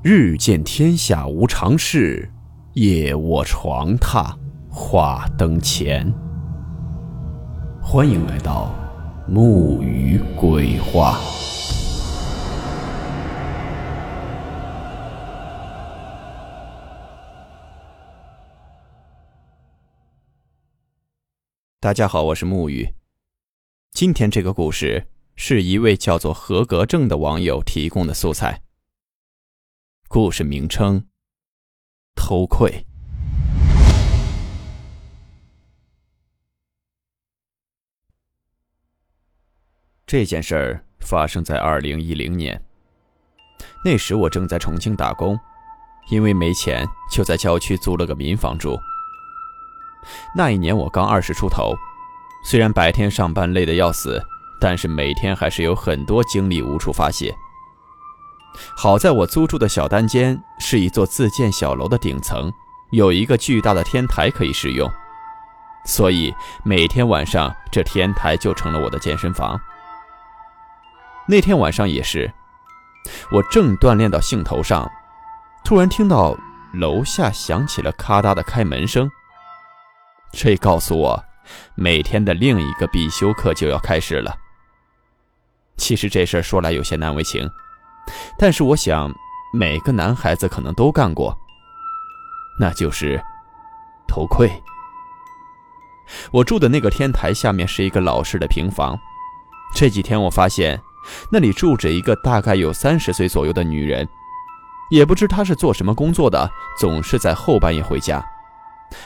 日见天下无常事，夜卧床榻话灯前。欢迎来到木鱼鬼话。大家好，我是木鱼。今天这个故事是一位叫做合格证的网友提供的素材。故事名称：偷窥。这件事儿发生在二零一零年，那时我正在重庆打工，因为没钱，就在郊区租了个民房住。那一年我刚二十出头，虽然白天上班累得要死，但是每天还是有很多精力无处发泄。好在我租住的小单间是一座自建小楼的顶层，有一个巨大的天台可以使用，所以每天晚上这天台就成了我的健身房。那天晚上也是，我正锻炼到兴头上，突然听到楼下响起了咔嗒的开门声。这告诉我，每天的另一个必修课就要开始了。其实这事儿说来有些难为情。但是我想，每个男孩子可能都干过，那就是偷窥。我住的那个天台下面是一个老式的平房，这几天我发现那里住着一个大概有三十岁左右的女人，也不知她是做什么工作的，总是在后半夜回家，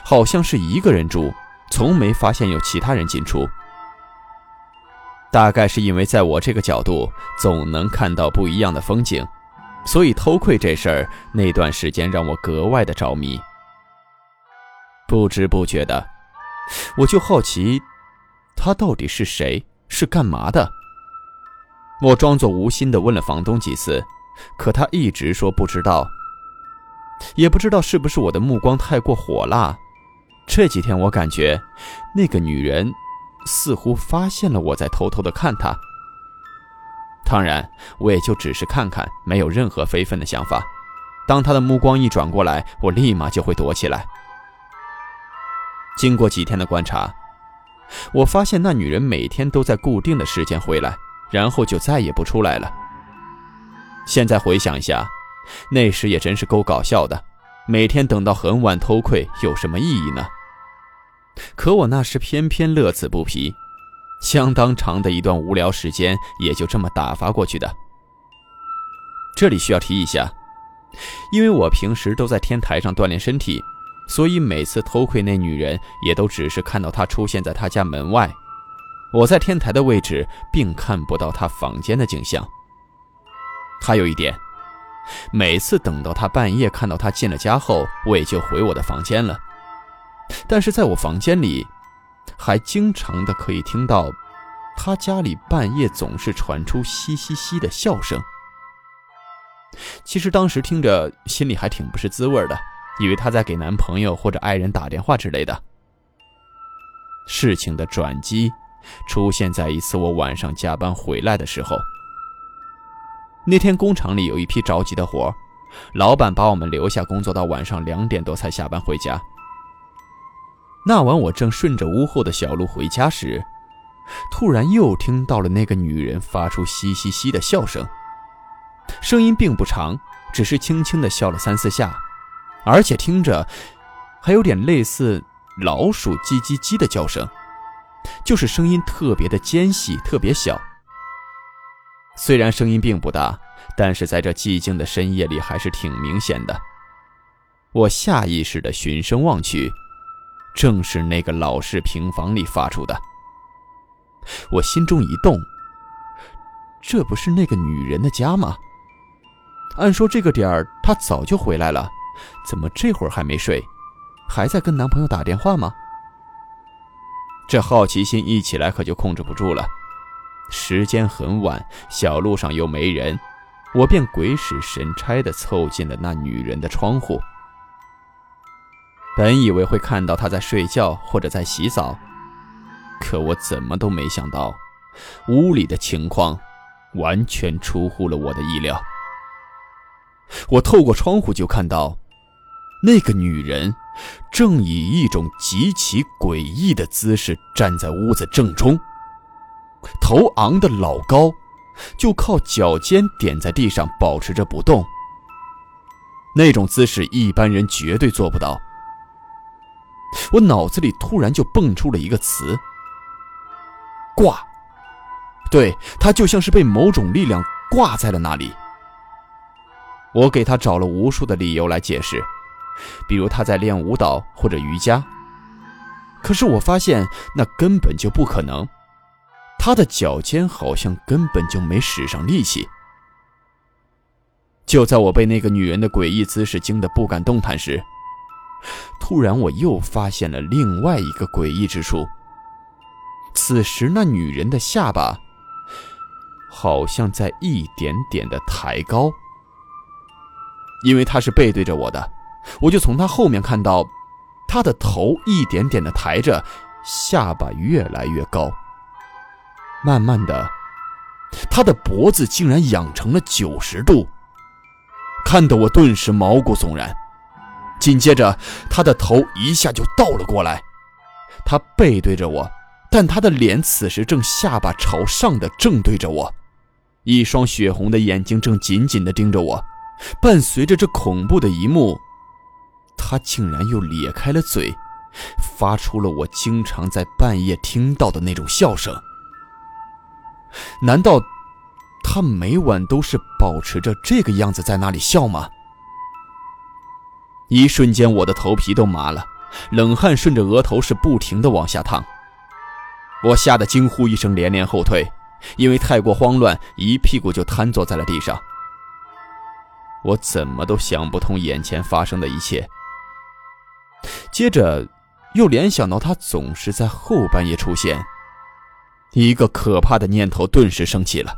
好像是一个人住，从没发现有其他人进出。大概是因为在我这个角度总能看到不一样的风景，所以偷窥这事儿那段时间让我格外的着迷。不知不觉的，我就好奇，他到底是谁，是干嘛的？我装作无心的问了房东几次，可他一直说不知道。也不知道是不是我的目光太过火辣，这几天我感觉那个女人。似乎发现了我在偷偷的看他，当然，我也就只是看看，没有任何非分的想法。当他的目光一转过来，我立马就会躲起来。经过几天的观察，我发现那女人每天都在固定的时间回来，然后就再也不出来了。现在回想一下，那时也真是够搞笑的，每天等到很晚偷窥有什么意义呢？可我那时偏偏乐此不疲，相当长的一段无聊时间也就这么打发过去的。这里需要提一下，因为我平时都在天台上锻炼身体，所以每次偷窥那女人，也都只是看到她出现在她家门外，我在天台的位置并看不到她房间的景象。还有一点，每次等到她半夜看到她进了家后，我也就回我的房间了。但是在我房间里，还经常的可以听到，他家里半夜总是传出嘻嘻嘻的笑声。其实当时听着心里还挺不是滋味的，以为他在给男朋友或者爱人打电话之类的。事情的转机出现在一次我晚上加班回来的时候。那天工厂里有一批着急的活，老板把我们留下工作到晚上两点多才下班回家。那晚我正顺着屋后的小路回家时，突然又听到了那个女人发出嘻嘻嘻的笑声。声音并不长，只是轻轻的笑了三四下，而且听着还有点类似老鼠叽叽叽的叫声，就是声音特别的尖细，特别小。虽然声音并不大，但是在这寂静的深夜里还是挺明显的。我下意识的循声望去。正是那个老式平房里发出的，我心中一动，这不是那个女人的家吗？按说这个点儿她早就回来了，怎么这会儿还没睡，还在跟男朋友打电话吗？这好奇心一起来，可就控制不住了。时间很晚，小路上又没人，我便鬼使神差地凑近了那女人的窗户。本以为会看到他在睡觉或者在洗澡，可我怎么都没想到，屋里的情况完全出乎了我的意料。我透过窗户就看到，那个女人正以一种极其诡异的姿势站在屋子正中，头昂得老高，就靠脚尖点在地上，保持着不动。那种姿势一般人绝对做不到。我脑子里突然就蹦出了一个词：挂。对他就像是被某种力量挂在了那里。我给他找了无数的理由来解释，比如他在练舞蹈或者瑜伽。可是我发现那根本就不可能，他的脚尖好像根本就没使上力气。就在我被那个女人的诡异姿势惊得不敢动弹时，突然我又发现了另外一个诡异之处。此时那女人的下巴。好像在一点点的抬高，因为他是背对着我的，我就从他后面看到，他的头一点点的抬着，下巴越来越高。慢慢的，他的脖子竟然仰成了九十度，看得我顿时毛骨悚然。紧接着，他的头一下就倒了过来，他背对着我，但他的脸此时正下巴朝上的正对着我。一双血红的眼睛正紧紧地盯着我，伴随着这恐怖的一幕，他竟然又咧开了嘴，发出了我经常在半夜听到的那种笑声。难道他每晚都是保持着这个样子在那里笑吗？一瞬间，我的头皮都麻了，冷汗顺着额头是不停的往下淌，我吓得惊呼一声，连连后退。因为太过慌乱，一屁股就瘫坐在了地上。我怎么都想不通眼前发生的一切。接着，又联想到他总是在后半夜出现，一个可怕的念头顿时升起了。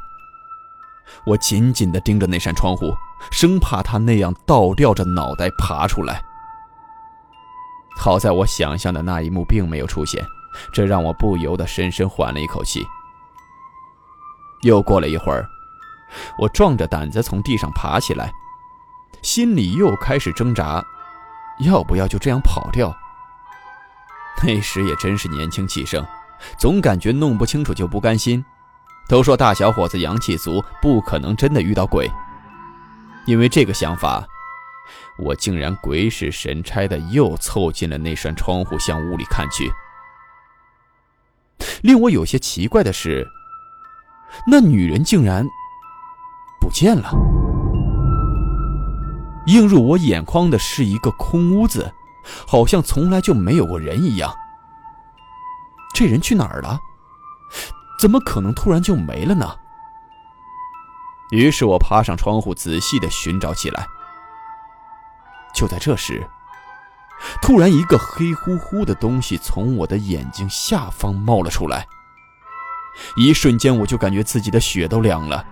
我紧紧地盯着那扇窗户，生怕他那样倒吊着脑袋爬出来。好在我想象的那一幕并没有出现，这让我不由得深深缓了一口气。又过了一会儿，我壮着胆子从地上爬起来，心里又开始挣扎，要不要就这样跑掉？那时也真是年轻气盛，总感觉弄不清楚就不甘心。都说大小伙子阳气足，不可能真的遇到鬼。因为这个想法，我竟然鬼使神差的又凑近了那扇窗户，向屋里看去。令我有些奇怪的是。那女人竟然不见了，映入我眼眶的是一个空屋子，好像从来就没有过人一样。这人去哪儿了？怎么可能突然就没了呢？于是我爬上窗户，仔细的寻找起来。就在这时，突然一个黑乎乎的东西从我的眼睛下方冒了出来。一瞬间，我就感觉自己的血都凉了。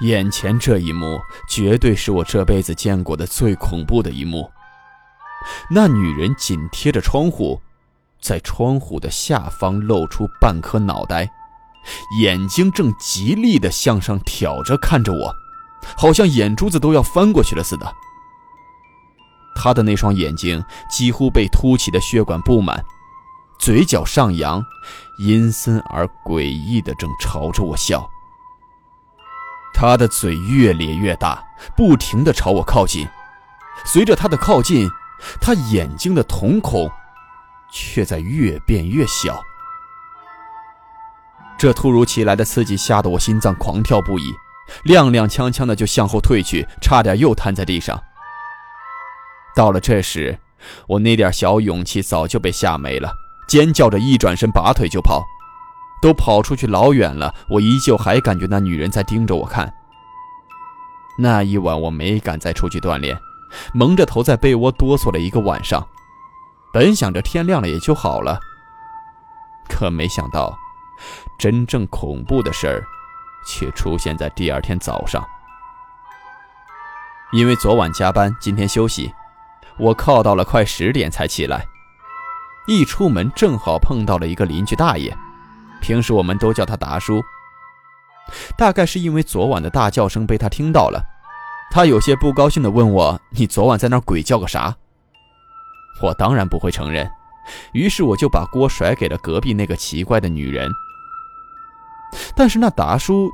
眼前这一幕，绝对是我这辈子见过的最恐怖的一幕。那女人紧贴着窗户，在窗户的下方露出半颗脑袋，眼睛正极力地向上挑着看着我，好像眼珠子都要翻过去了似的。他的那双眼睛几乎被凸起的血管布满。嘴角上扬，阴森而诡异的正朝着我笑。他的嘴越咧越大，不停的朝我靠近。随着他的靠近，他眼睛的瞳孔却在越变越小。这突如其来的刺激吓得我心脏狂跳不已，踉踉跄跄的就向后退去，差点又瘫在地上。到了这时，我那点小勇气早就被吓没了。尖叫着，一转身，拔腿就跑，都跑出去老远了。我依旧还感觉那女人在盯着我看。那一晚，我没敢再出去锻炼，蒙着头在被窝哆嗦了一个晚上。本想着天亮了也就好了，可没想到，真正恐怖的事儿，却出现在第二天早上。因为昨晚加班，今天休息，我靠到了快十点才起来。一出门，正好碰到了一个邻居大爷，平时我们都叫他达叔。大概是因为昨晚的大叫声被他听到了，他有些不高兴地问我：“你昨晚在那鬼叫个啥？”我当然不会承认，于是我就把锅甩给了隔壁那个奇怪的女人。但是那达叔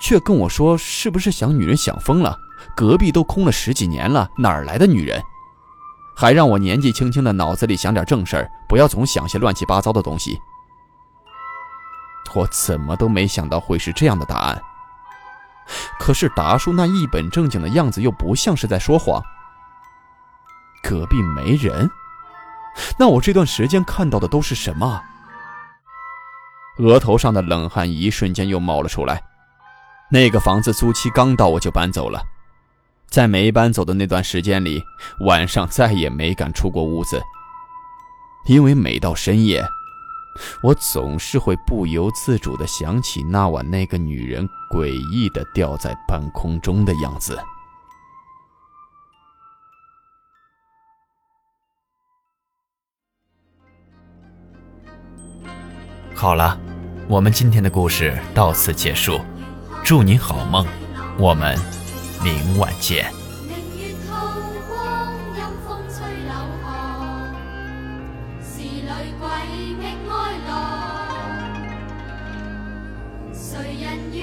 却跟我说：“是不是想女人想疯了？隔壁都空了十几年了，哪儿来的女人？”还让我年纪轻轻的脑子里想点正事儿，不要总想些乱七八糟的东西。我怎么都没想到会是这样的答案。可是达叔那一本正经的样子又不像是在说谎。隔壁没人，那我这段时间看到的都是什么？额头上的冷汗一瞬间又冒了出来。那个房子租期刚到，我就搬走了。在没搬走的那段时间里，晚上再也没敢出过屋子，因为每到深夜，我总是会不由自主地想起那晚那个女人诡异地吊在半空中的样子。好了，我们今天的故事到此结束，祝您好梦，我们。明晚见。明月透光，阴风吹柳巷，是女鬼觅哀乐，谁人愿？